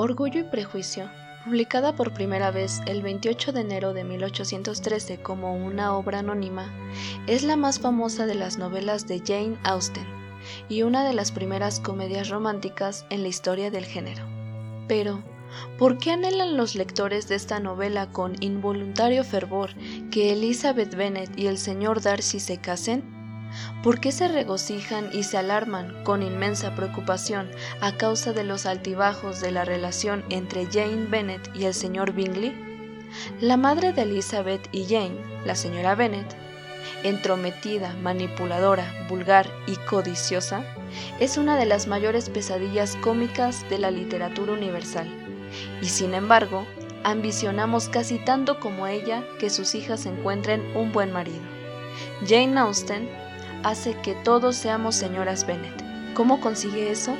Orgullo y Prejuicio, publicada por primera vez el 28 de enero de 1813 como una obra anónima, es la más famosa de las novelas de Jane Austen y una de las primeras comedias románticas en la historia del género. Pero, ¿por qué anhelan los lectores de esta novela con involuntario fervor que Elizabeth Bennet y el señor Darcy se casen? ¿Por qué se regocijan y se alarman con inmensa preocupación a causa de los altibajos de la relación entre Jane Bennet y el señor Bingley? La madre de Elizabeth y Jane, la señora Bennet, entrometida, manipuladora, vulgar y codiciosa, es una de las mayores pesadillas cómicas de la literatura universal. Y sin embargo, ambicionamos casi tanto como ella que sus hijas encuentren un buen marido. Jane Austen hace que todos seamos señoras Bennet. ¿Cómo consigue eso?